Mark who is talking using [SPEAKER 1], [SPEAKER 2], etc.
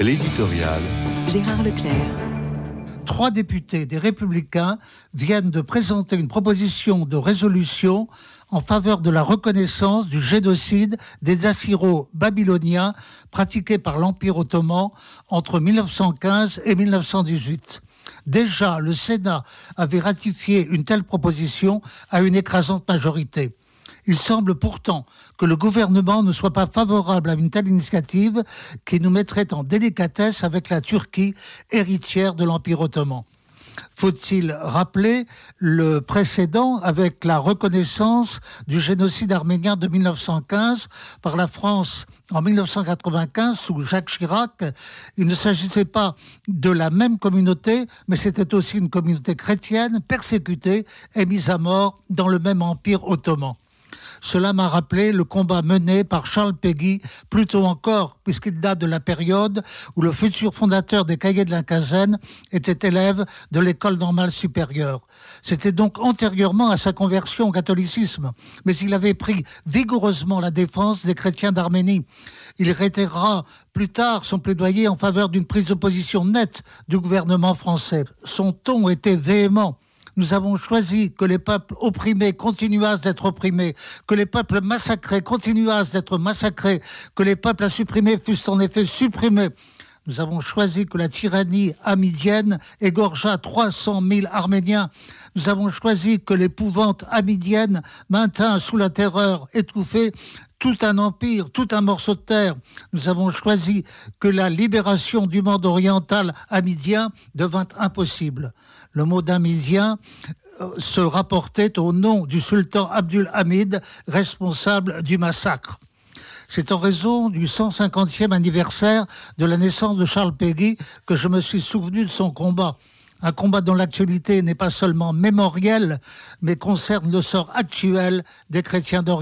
[SPEAKER 1] L'éditorial.
[SPEAKER 2] Gérard Leclerc.
[SPEAKER 3] Trois députés des Républicains viennent de présenter une proposition de résolution en faveur de la reconnaissance du génocide des Assyro-Babyloniens pratiqué par l'Empire ottoman entre 1915 et 1918. Déjà, le Sénat avait ratifié une telle proposition à une écrasante majorité. Il semble pourtant que le gouvernement ne soit pas favorable à une telle initiative qui nous mettrait en délicatesse avec la Turquie, héritière de l'Empire ottoman. Faut-il rappeler le précédent avec la reconnaissance du génocide arménien de 1915 par la France en 1995 sous Jacques Chirac? Il ne s'agissait pas de la même communauté, mais c'était aussi une communauté chrétienne persécutée et mise à mort dans le même empire ottoman. Cela m'a rappelé le combat mené par Charles Péguy, plutôt encore, puisqu'il date de la période où le futur fondateur des cahiers de la quinzaine était élève de l'école normale supérieure. C'était donc antérieurement à sa conversion au catholicisme, mais il avait pris vigoureusement la défense des chrétiens d'Arménie. Il réitérera plus tard son plaidoyer en faveur d'une prise de position nette du gouvernement français. Son ton était véhément nous avons choisi que les peuples opprimés continuassent d'être opprimés, que les peuples massacrés continuassent d'être massacrés, que les peuples à supprimer fussent en effet supprimés. Nous avons choisi que la tyrannie amidienne égorgeât 300 000 Arméniens. Nous avons choisi que l'épouvante amidienne maintint sous la terreur étouffée tout un empire, tout un morceau de terre. Nous avons choisi que la libération du monde oriental amidien devint impossible. Le mot d'amidien euh, se rapportait au nom du sultan Abdul Hamid, responsable du massacre. C'est en raison du 150e anniversaire de la naissance de Charles Péguy que je me suis souvenu de son combat. Un combat dont l'actualité n'est pas seulement mémorielle, mais concerne le sort actuel des chrétiens d'Orient.